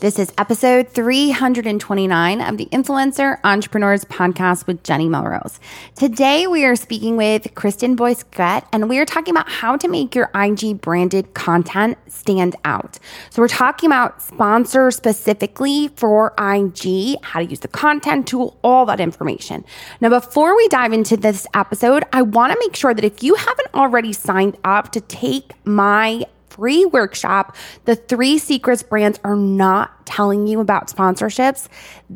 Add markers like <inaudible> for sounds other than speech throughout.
This is episode 329 of the Influencer Entrepreneurs Podcast with Jenny Melrose. Today, we are speaking with Kristen Bousquet, and we are talking about how to make your IG branded content stand out. So, we're talking about sponsor specifically for IG, how to use the content tool, all that information. Now, before we dive into this episode, I want to make sure that if you haven't already signed up to take my free workshop, The Three Secrets Brands Are Not Telling You About Sponsorships,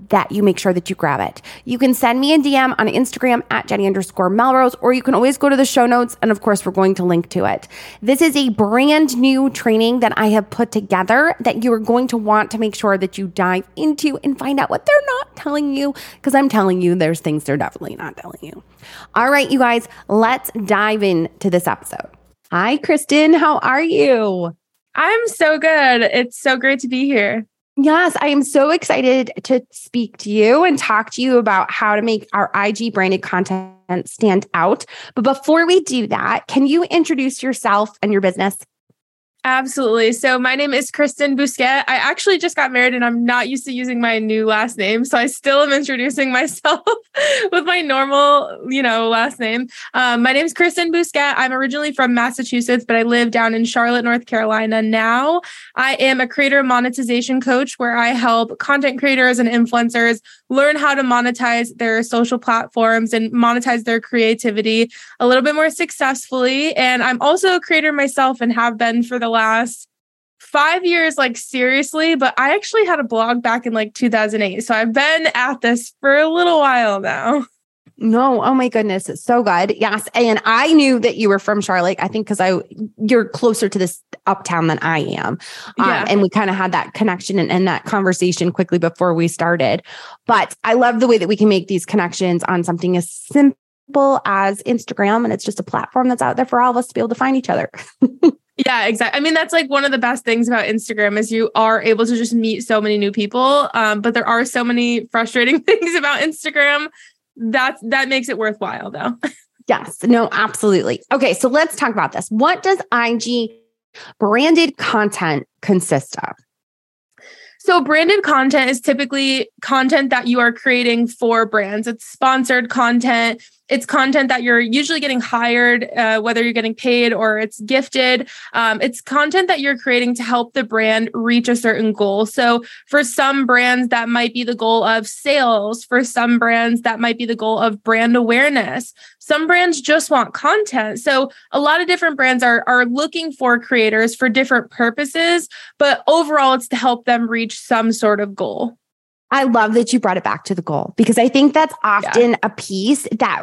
that you make sure that you grab it. You can send me a DM on Instagram at Jenny underscore Melrose, or you can always go to the show notes. And of course, we're going to link to it. This is a brand new training that I have put together that you are going to want to make sure that you dive into and find out what they're not telling you. Because I'm telling you, there's things they're definitely not telling you. All right, you guys, let's dive into this episode. Hi, Kristen. How are you? I'm so good. It's so great to be here. Yes, I am so excited to speak to you and talk to you about how to make our IG branded content stand out. But before we do that, can you introduce yourself and your business? Absolutely. So my name is Kristen Bousquet. I actually just got married and I'm not used to using my new last name. So I still am introducing <laughs> myself with my normal, you know, last name. Um, my name is Kristen Bousquet. I'm originally from Massachusetts, but I live down in Charlotte, North Carolina now. I am a creator monetization coach where I help content creators and influencers learn how to monetize their social platforms and monetize their creativity a little bit more successfully. And I'm also a creator myself and have been for the last five years, like seriously, but I actually had a blog back in like 2008. So I've been at this for a little while now. No, oh my goodness, it's so good. Yes, and I knew that you were from Charlotte. I think because I you're closer to this uptown than I am, um, yeah. and we kind of had that connection and, and, that conversation quickly before we started. But I love the way that we can make these connections on something as simple as Instagram, and it's just a platform that's out there for all of us to be able to find each other. <laughs> Yeah, exactly. I mean, that's like one of the best things about Instagram is you are able to just meet so many new people. Um, but there are so many frustrating <laughs> things about Instagram. That that makes it worthwhile, though. <laughs> yes. No. Absolutely. Okay. So let's talk about this. What does IG branded content consist of? So, branded content is typically content that you are creating for brands. It's sponsored content. It's content that you're usually getting hired, uh, whether you're getting paid or it's gifted. Um, it's content that you're creating to help the brand reach a certain goal. So, for some brands, that might be the goal of sales. For some brands, that might be the goal of brand awareness. Some brands just want content. So a lot of different brands are, are looking for creators for different purposes, but overall, it's to help them reach some sort of goal. I love that you brought it back to the goal because I think that's often yeah. a piece that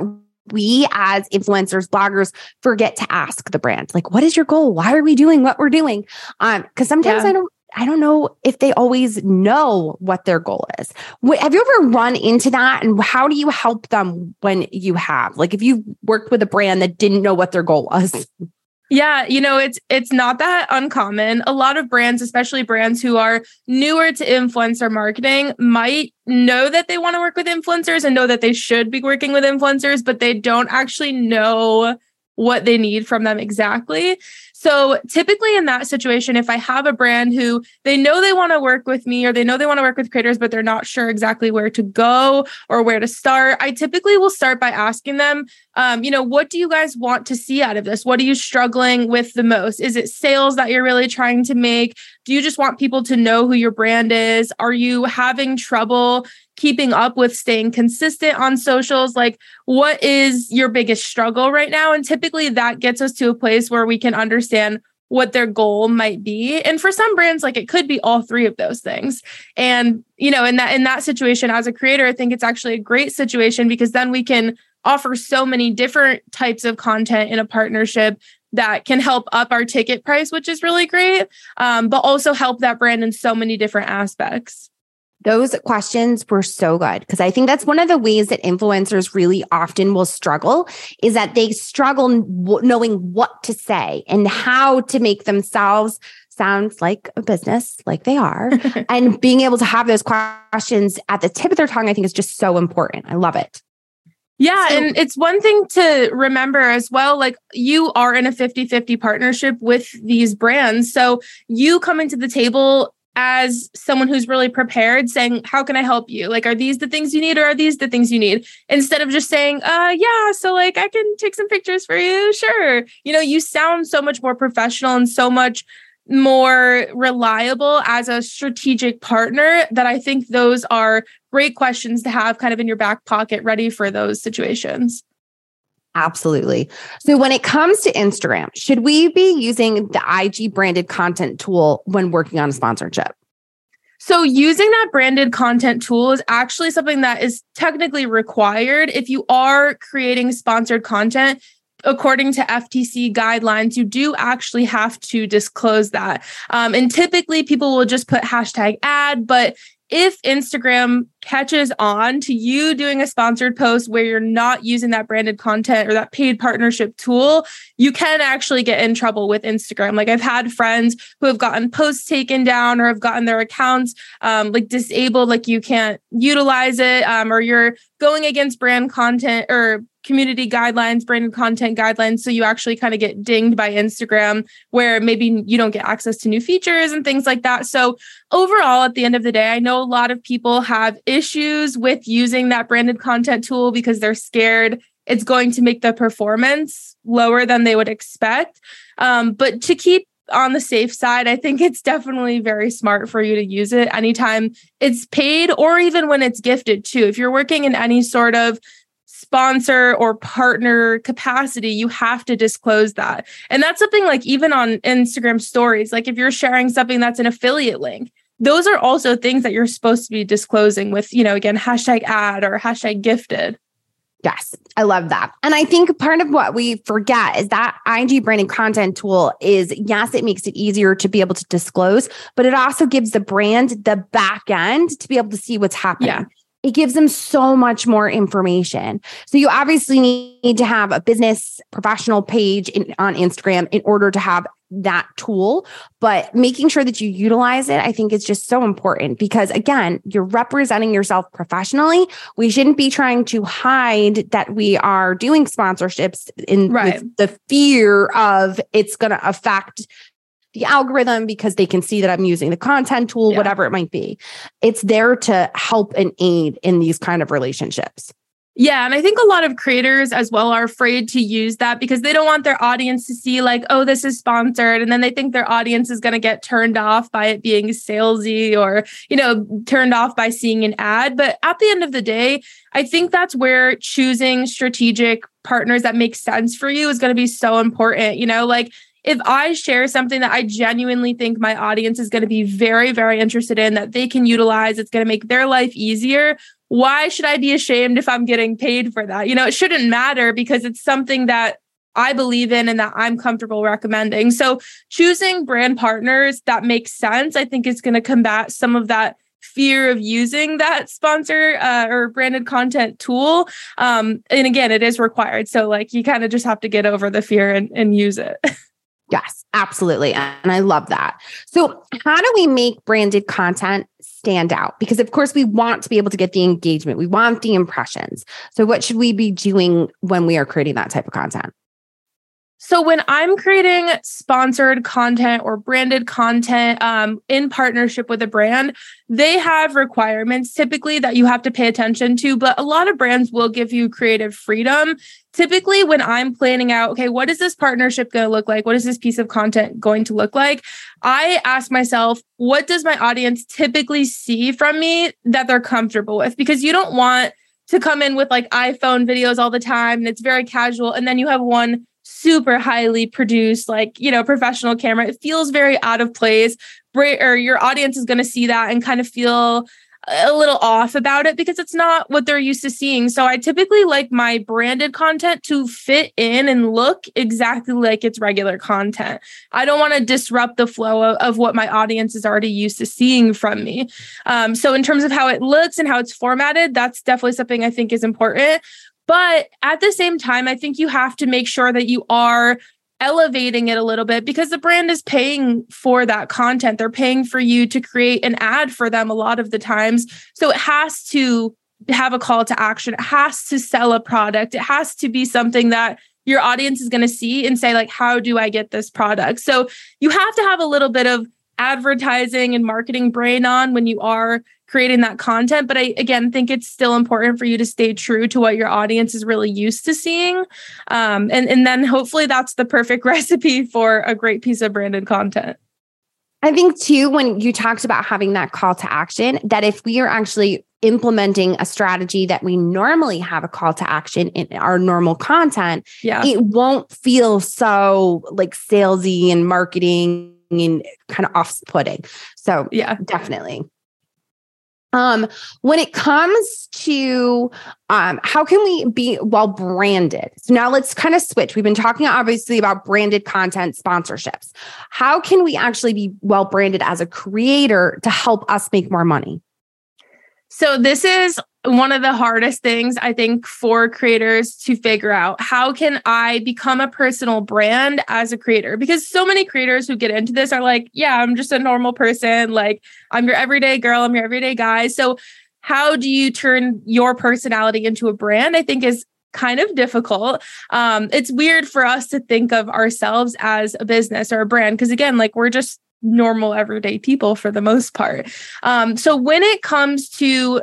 we as influencers, bloggers forget to ask the brand, like, what is your goal? Why are we doing what we're doing? Um, because sometimes yeah. I don't I don't know if they always know what their goal is. Have you ever run into that? And how do you help them when you have? Like if you worked with a brand that didn't know what their goal was? Yeah, you know, it's it's not that uncommon. A lot of brands, especially brands who are newer to influencer marketing, might know that they want to work with influencers and know that they should be working with influencers, but they don't actually know what they need from them exactly. So typically in that situation, if I have a brand who they know they want to work with me or they know they want to work with creators, but they're not sure exactly where to go or where to start, I typically will start by asking them, um, you know, what do you guys want to see out of this? What are you struggling with the most? Is it sales that you're really trying to make? Do you just want people to know who your brand is? Are you having trouble keeping up with staying consistent on socials? Like, what is your biggest struggle right now? And typically that gets us to a place where we can understand what their goal might be and for some brands like it could be all three of those things and you know in that in that situation as a creator i think it's actually a great situation because then we can offer so many different types of content in a partnership that can help up our ticket price which is really great um, but also help that brand in so many different aspects Those questions were so good because I think that's one of the ways that influencers really often will struggle is that they struggle knowing what to say and how to make themselves sound like a business, like they are. <laughs> and being able to have those questions at the tip of their tongue, I think is just so important. I love it. Yeah. So, and it's one thing to remember as well like, you are in a 50 50 partnership with these brands. So, you coming to the table as someone who's really prepared saying how can i help you like are these the things you need or are these the things you need instead of just saying uh yeah so like i can take some pictures for you sure you know you sound so much more professional and so much more reliable as a strategic partner that i think those are great questions to have kind of in your back pocket ready for those situations Absolutely. So when it comes to Instagram, should we be using the IG branded content tool when working on a sponsorship? So, using that branded content tool is actually something that is technically required if you are creating sponsored content. According to FTC guidelines, you do actually have to disclose that. Um, and typically, people will just put hashtag ad, but if Instagram catches on to you doing a sponsored post where you're not using that branded content or that paid partnership tool, you can actually get in trouble with Instagram. Like I've had friends who have gotten posts taken down or have gotten their accounts um, like disabled, like you can't utilize it, um, or you're going against brand content or community guidelines, branded content guidelines. So you actually kind of get dinged by Instagram where maybe you don't get access to new features and things like that. So overall, at the end of the day, I know a lot of people have issues with using that branded content tool because they're scared it's going to make the performance lower than they would expect. Um, but to keep on the safe side, I think it's definitely very smart for you to use it anytime it's paid or even when it's gifted too. If you're working in any sort of sponsor or partner capacity, you have to disclose that. And that's something like even on Instagram stories, like if you're sharing something that's an affiliate link, those are also things that you're supposed to be disclosing with, you know, again, hashtag ad or hashtag gifted. Yes, I love that. And I think part of what we forget is that IG branding content tool is yes, it makes it easier to be able to disclose, but it also gives the brand the back end to be able to see what's happening. Yeah it gives them so much more information. So you obviously need to have a business professional page in, on Instagram in order to have that tool, but making sure that you utilize it, I think is just so important because again, you're representing yourself professionally. We shouldn't be trying to hide that we are doing sponsorships in right. the fear of it's going to affect the algorithm because they can see that I'm using the content tool, yeah. whatever it might be. It's there to help and aid in these kind of relationships. Yeah. And I think a lot of creators as well are afraid to use that because they don't want their audience to see, like, oh, this is sponsored. And then they think their audience is going to get turned off by it being salesy or, you know, turned off by seeing an ad. But at the end of the day, I think that's where choosing strategic partners that make sense for you is going to be so important. You know, like, if I share something that I genuinely think my audience is going to be very, very interested in, that they can utilize, it's going to make their life easier, why should I be ashamed if I'm getting paid for that? You know, it shouldn't matter because it's something that I believe in and that I'm comfortable recommending. So choosing brand partners that makes sense, I think is going to combat some of that fear of using that sponsor uh, or branded content tool. Um, and again, it is required. So like you kind of just have to get over the fear and, and use it. <laughs> Yes, absolutely. And I love that. So, how do we make branded content stand out? Because, of course, we want to be able to get the engagement, we want the impressions. So, what should we be doing when we are creating that type of content? So when I'm creating sponsored content or branded content um, in partnership with a brand, they have requirements typically that you have to pay attention to. But a lot of brands will give you creative freedom. Typically, when I'm planning out, okay, what is this partnership going to look like? What is this piece of content going to look like? I ask myself, what does my audience typically see from me that they're comfortable with? Because you don't want to come in with like iPhone videos all the time and it's very casual. And then you have one super highly produced, like, you know, professional camera. It feels very out of place. Or your audience is going to see that and kind of feel a little off about it because it's not what they're used to seeing. So I typically like my branded content to fit in and look exactly like it's regular content. I don't want to disrupt the flow of, of, what my audience is already used to seeing from me. Um, so in terms of how it looks and how it's formatted, that's definitely something I think is important. But at the same time, I think you have to make sure that you are elevating it a little bit because the brand is paying for that content. They're paying for you to create an ad for them a lot of the times. So it has to have a call to action. It has to sell a product. It has to be something that your audience is going to see and say like how do I get this product? So you have to have a little bit of advertising and marketing brain on when you are creating that content. But I, again, think it's still important for you to stay true to what your audience is really used to seeing. Um, and, and then hopefully that's the perfect <laughs> recipe for a great piece of branded content. I think too, when you talked about having that call to action, that if we are actually implementing a strategy that we normally have a call to action in our normal content, yeah. it won't feel so like salesy and marketing and kind of off putting. So, yeah, definitely. Um, when it comes to um, how can we be well branded? So now let's kind of switch. We've been talking obviously about branded content sponsorships. How can we actually be well branded as a creator to help us make more money? So this is one of the hardest things I think for creators to figure out. How can I become a personal brand as a creator? Because so many creators who get into this are like, yeah, I'm just a normal person. Like, I'm your everyday girl, I'm your everyday guy. So, how do you turn your personality into a brand? I think is kind of difficult. Um, it's weird for us to think of ourselves as a business or a brand because, again, like we're just normal everyday people for the most part. Um, so when it comes to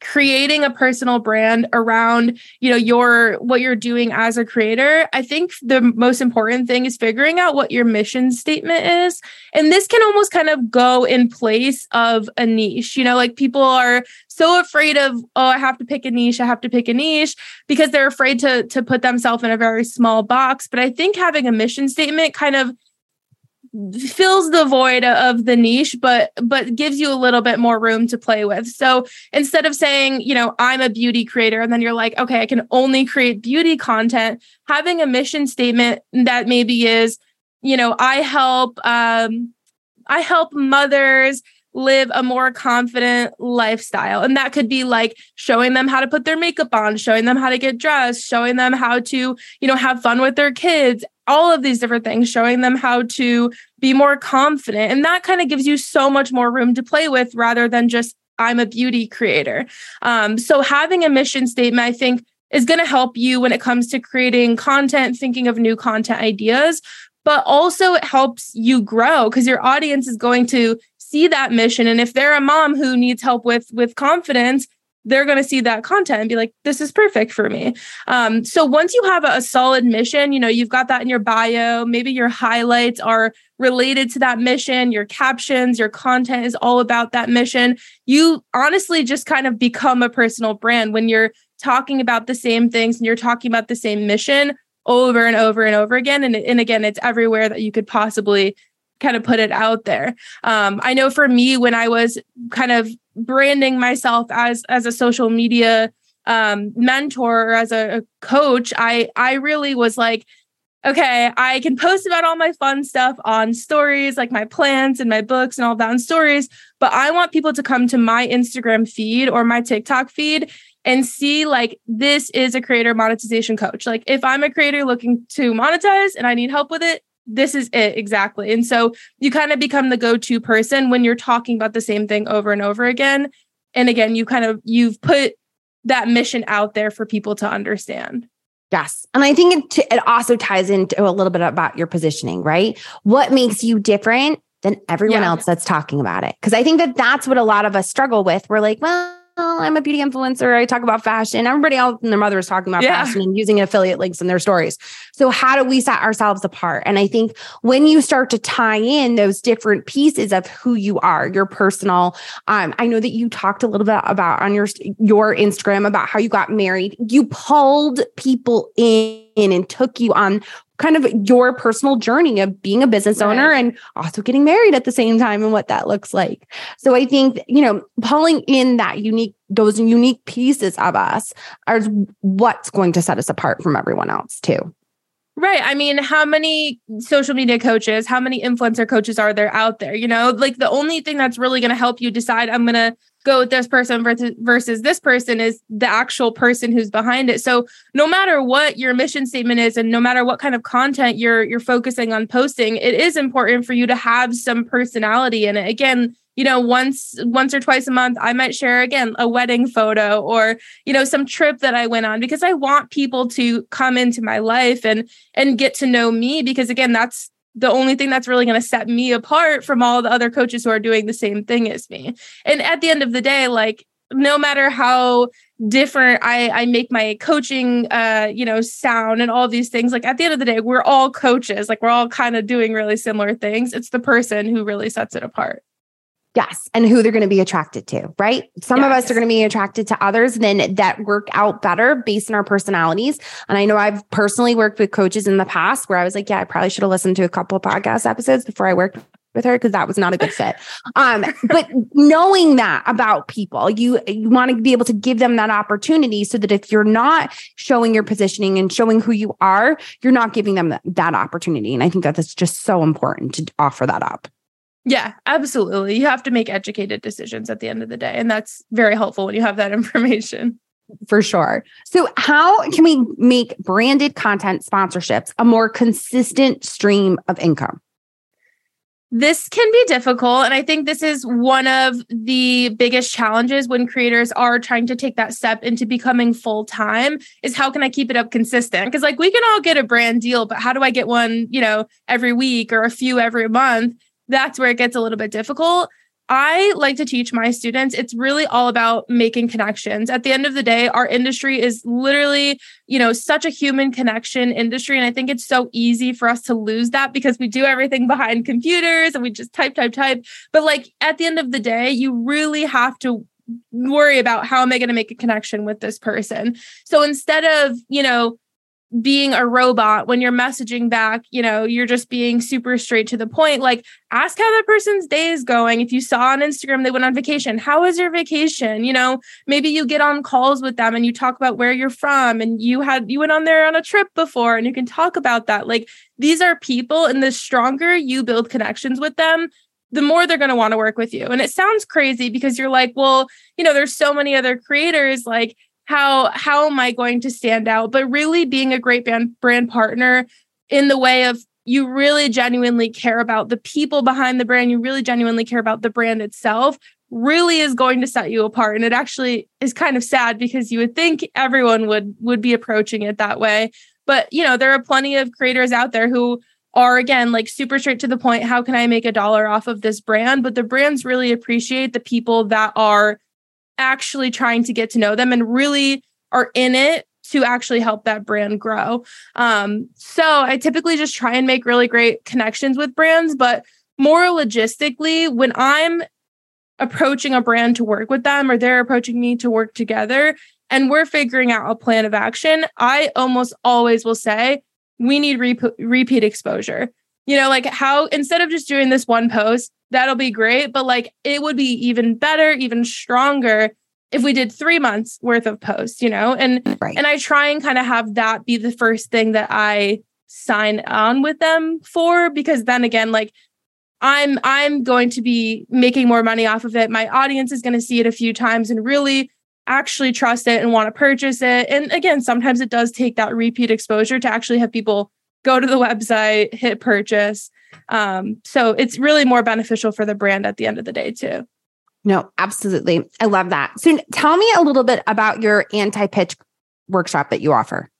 creating a personal brand around you know your what you're doing as a creator i think the most important thing is figuring out what your mission statement is. And this can almost kind of go in place of a niche you know like people are so afraid of oh i have to pick a niche i have to pick a niche because they're afraid to to put themselves in a very small box. But i think having a mission statement kind of fills the void of the niche but but gives you a little bit more room to play with so instead of saying you know i'm a beauty creator and then you're like okay i can only create beauty content having a mission statement that maybe is you know i help um i help mothers live a more confident lifestyle. And that could be like showing them how to put their makeup on, showing them how to get dressed, showing them how to, you know, have fun with their kids, all of these different things, showing them how to be more confident. And that kind of gives you so much more room to play with rather than just, I'm a beauty creator. Um, so having a mission statement, I think, is going to help you when it comes to creating content, thinking of new content ideas, but also it helps you grow because your audience is going to see that mission and if they're a mom who needs help with with confidence they're going to see that content and be like this is perfect for me. Um, so once you have a, a solid mission you know you've got that in your bio maybe your highlights are related to that mission your captions your content is all about that mission. You honestly just kind of become a personal brand when you're talking about the same things and you're talking about the same mission over and over and over again. And, and again it's everywhere that you could possibly kind of put it out there. Um, I know for me, when I was kind of branding myself as as a social media um, mentor or as a, a coach, I I really was like, okay, I can post about all my fun stuff on stories, like my plants and my books and all that on stories, but I want people to come to my Instagram feed or my TikTok feed and see like this is a creator monetization coach. Like if I'm a creator looking to monetize and I need help with it, this is it exactly. And so you kind of become the go-to person when you're talking about the same thing over and over again. And again, you kind of you've put that mission out there for people to understand. Yes. And I think it, it also ties into a little bit about your positioning, right? What makes you different than everyone yeah. else that's talking about it? Because I think that that's what a lot of us struggle with. We're like, well, I'm a beauty influencer. I talk about fashion. Everybody else and their mother is talking about yeah. fashion and using affiliate links in their stories. So, how do we set ourselves apart? And I think when you start to tie in those different pieces of who you are, your personal, um, I know that you talked a little bit about on your your Instagram about how you got married. You pulled people in and took you on kind of your personal journey of being a business right. owner and also getting married at the same time and what that looks like. So I think, you know, pulling in that unique, those unique pieces of us are what's going to set us apart from everyone else too. Right. I mean, how many social media coaches, how many influencer coaches are there out there? You know, like the only thing that's really going to help you decide I'm going to go with this person versus, this person is the actual person who's behind it. So no matter what your mission statement is and no matter what kind of content you're you're focusing on posting, it is important for you to have some personality in it. Again, you know once once or twice a month i might share again a wedding photo or you know some trip that i went on because i want people to come into my life and and get to know me because again that's the only thing that's really going to set me apart from all the other coaches who are doing the same thing as me. And at the end of the day, like no matter how different I, I make my coaching uh you know sound and all these things like at the end of the day we're all coaches. Like we're all kind of doing really similar things. It's the person who really sets it apart Yes. And who they're going to be attracted to, right? Some yes. of us are going to be attracted to others then that work out better based on our personalities. And I know I've personally worked with coaches in the past where I was like, yeah, I probably should have listened to a couple of podcast episodes before I worked with her because that was not a good fit. Um, <laughs> but knowing that about people, you you want to be able to give them that opportunity so that if you're not showing your positioning and showing who you are, you're not giving them that, that opportunity. And I think that that's just so important to offer that up. Yeah, absolutely. You have to make educated decisions at the end of the day. And that's very helpful when you have that <laughs> information. For sure. So, how can we make branded content sponsorships a more consistent stream of income? This can be difficult. And I think this is one of the biggest challenges when creators are trying to take that step into becoming full time is how can I keep it up consistent? Because, like, we can all get a brand deal, but how do I get one, you know, every week or a few every month? That's where it gets a little bit difficult. I like to teach my students it's really all about making connections. At the end of the day, our industry is literally, you know, such a human connection industry and I think it's so easy for us to lose that because we do everything behind computers and we just type type type. But like at the end of the day, you really have to worry about how am I going to make a connection with this person. So instead of, you know, being a robot when you're messaging back you know you're just being super straight to the point like ask how that person's day is going. If you saw on instagram they went on vacation. How was your vacation? You know maybe you get on calls with them and you talk about where you're from and you had you went on there on a trip before and you can talk about that. Like these are people and the stronger you build connections with them the more they're going to want to work with you. And it sounds crazy because you're like well you know there's so many other creators like how how am I going to stand out? But really being a great brand brand partner in the way of you really genuinely care about the people behind the brand, you really genuinely care about the brand itself, really is going to set you apart. And it actually is kind of sad because you would think everyone would would be approaching it that way. But you know, there are plenty of creators out there who are again like super straight to the point how can i make a dollar off of this brand but the brands really appreciate the people that are actually trying to get to know them and really are in it to actually help that brand grow. Um, so I typically just try and make really great connections with brands, but more logistically, when I'm approaching a brand to work with them or they're approaching me to work together and we're figuring out a plan of action, I almost always will say, we need re- repeat exposure. You know, like how instead of just doing this one post, that'll be great. But like it would be even better, even stronger if we did three months worth of posts, you know? And right. and I try and kind of have that be the first thing that I sign on with them for because then again, like I'm I'm going to be making more money off of it. My audience is going to see it a few times and really actually trust it and want to purchase it. And again, sometimes it does take that repeat exposure to actually have people go to the website, hit purchase. Um, so it's really more beneficial for the brand at the end of the day, too. No, absolutely. I love that. So tell me a little bit about your anti pitch workshop that you offer.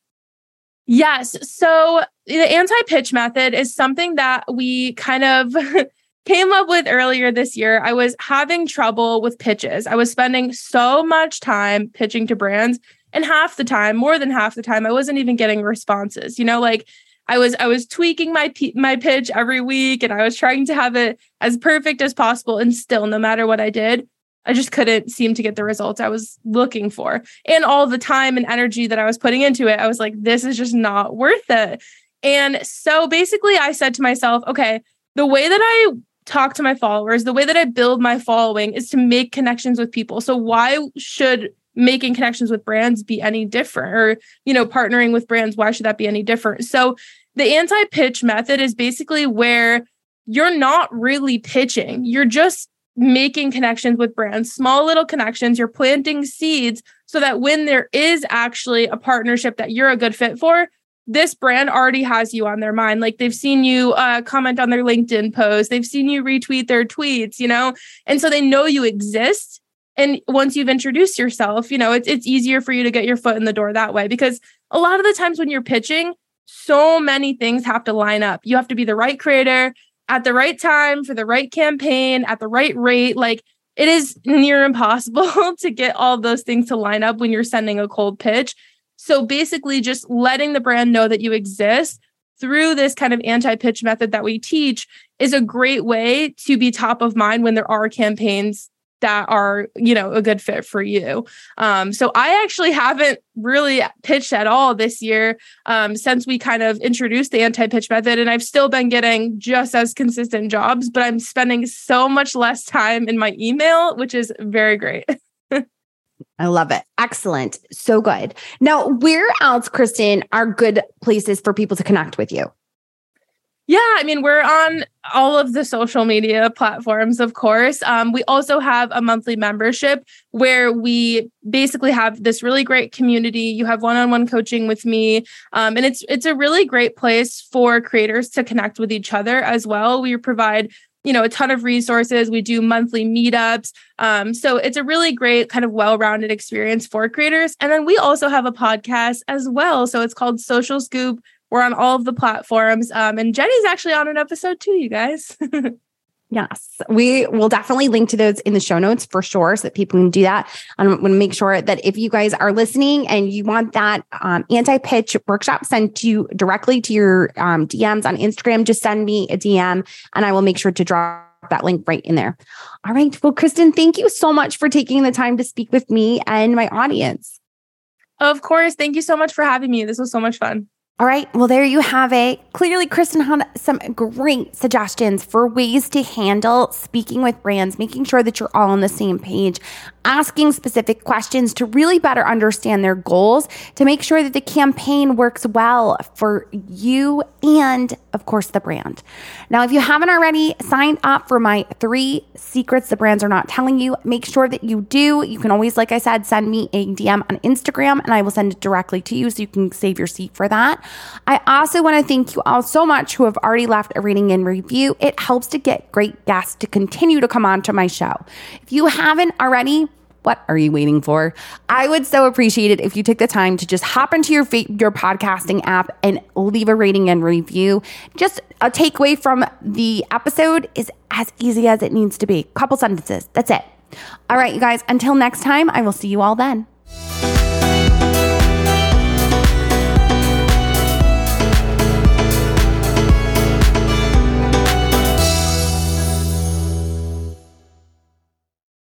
Yes. So the anti pitch method is something that we kind of <laughs> came up with earlier this year. I was having trouble with pitches. I was spending so much time pitching to brands, and half the time, more than half the time, I wasn't even getting responses. You know, like I was I was tweaking my my pitch every week and I was trying to have it as perfect as possible and still no matter what I did I just couldn't seem to get the results I was looking for and all the time and energy that I was putting into it I was like this is just not worth it And so basically, I said to myself, okay, the way that I talk to my followers, the way that I build my following is to make connections with people. So why should making connections with brands be any different or, you know, partnering with brands, why should that be any different? So the anti-pitch method is basically where you're not really pitching. You're just making connections with brands, small little connections. You're planting seeds so that when there is actually a partnership that you're a good fit for, this brand already has you on their mind. Like they've seen you uh, comment on their LinkedIn post, they've seen you retweet their tweets, you know, and so they know you exist. And once you've introduced yourself, you know, it's it's easier for you to get your foot in the door that way because a lot of the times when you're pitching, so many things have to line up. You have to be the right creator at the right time for the right campaign at the right rate. Like it is near impossible <laughs> to get all those things to line up when you're sending a cold pitch. So basically, just letting the brand know that you exist through this kind of anti pitch method that we teach is a great way to be top of mind when there are campaigns that are you know a good fit for you um, so i actually haven't really pitched at all this year um, since we kind of introduced the anti-pitch method and i've still been getting just as consistent jobs but i'm spending so much less time in my email which is very great <laughs> I love it. Excellent. So good. Now, where else, Kristen, are good places for people to connect with you? Yeah, I mean, we're on all of the social media platforms, of course. Um, we also have a monthly membership where we basically have this really great community. You have one-on-one coaching with me, um, and it's it's a really great place for creators to connect with each other as well. We provide you know a ton of resources we do monthly meetups um, so it's a really great kind of well-rounded experience for creators and then we also have a podcast as well so it's called social scoop we're on all of the platforms um, and jenny's actually on an episode too you guys <laughs> Yes, we will definitely link to those in the show notes for sure so that people can do that. I want to make sure that if you guys are listening and you want that um, anti pitch workshop sent to you directly to your um, DMs on Instagram, just send me a DM and I will make sure to drop that link right in there. All right. Well, Kristen, thank you so much for taking the time to speak with me and my audience. Of course. Thank you so much for having me. This was so much fun. All right. Well, there you have it. Clearly, Kristen had some great suggestions for ways to handle speaking with brands, making sure that you're all on the same page, asking specific questions to really better understand their goals, to make sure that the campaign works well for you and, of course, the brand. Now, if you haven't already signed up for my three secrets the brands are not telling you, make sure that you do. You can always, like I said, send me a DM on Instagram and I will send it directly to you so you can save your seat for that. I also want to thank you all so much who have already left a rating and review. It helps to get great guests to continue to come on to my show. If you haven't already, what are you waiting for? I would so appreciate it if you took the time to just hop into your fa- your podcasting app and leave a rating and review. Just a takeaway from the episode is as easy as it needs to be. Couple sentences. That's it. All right, you guys, until next time, I will see you all then.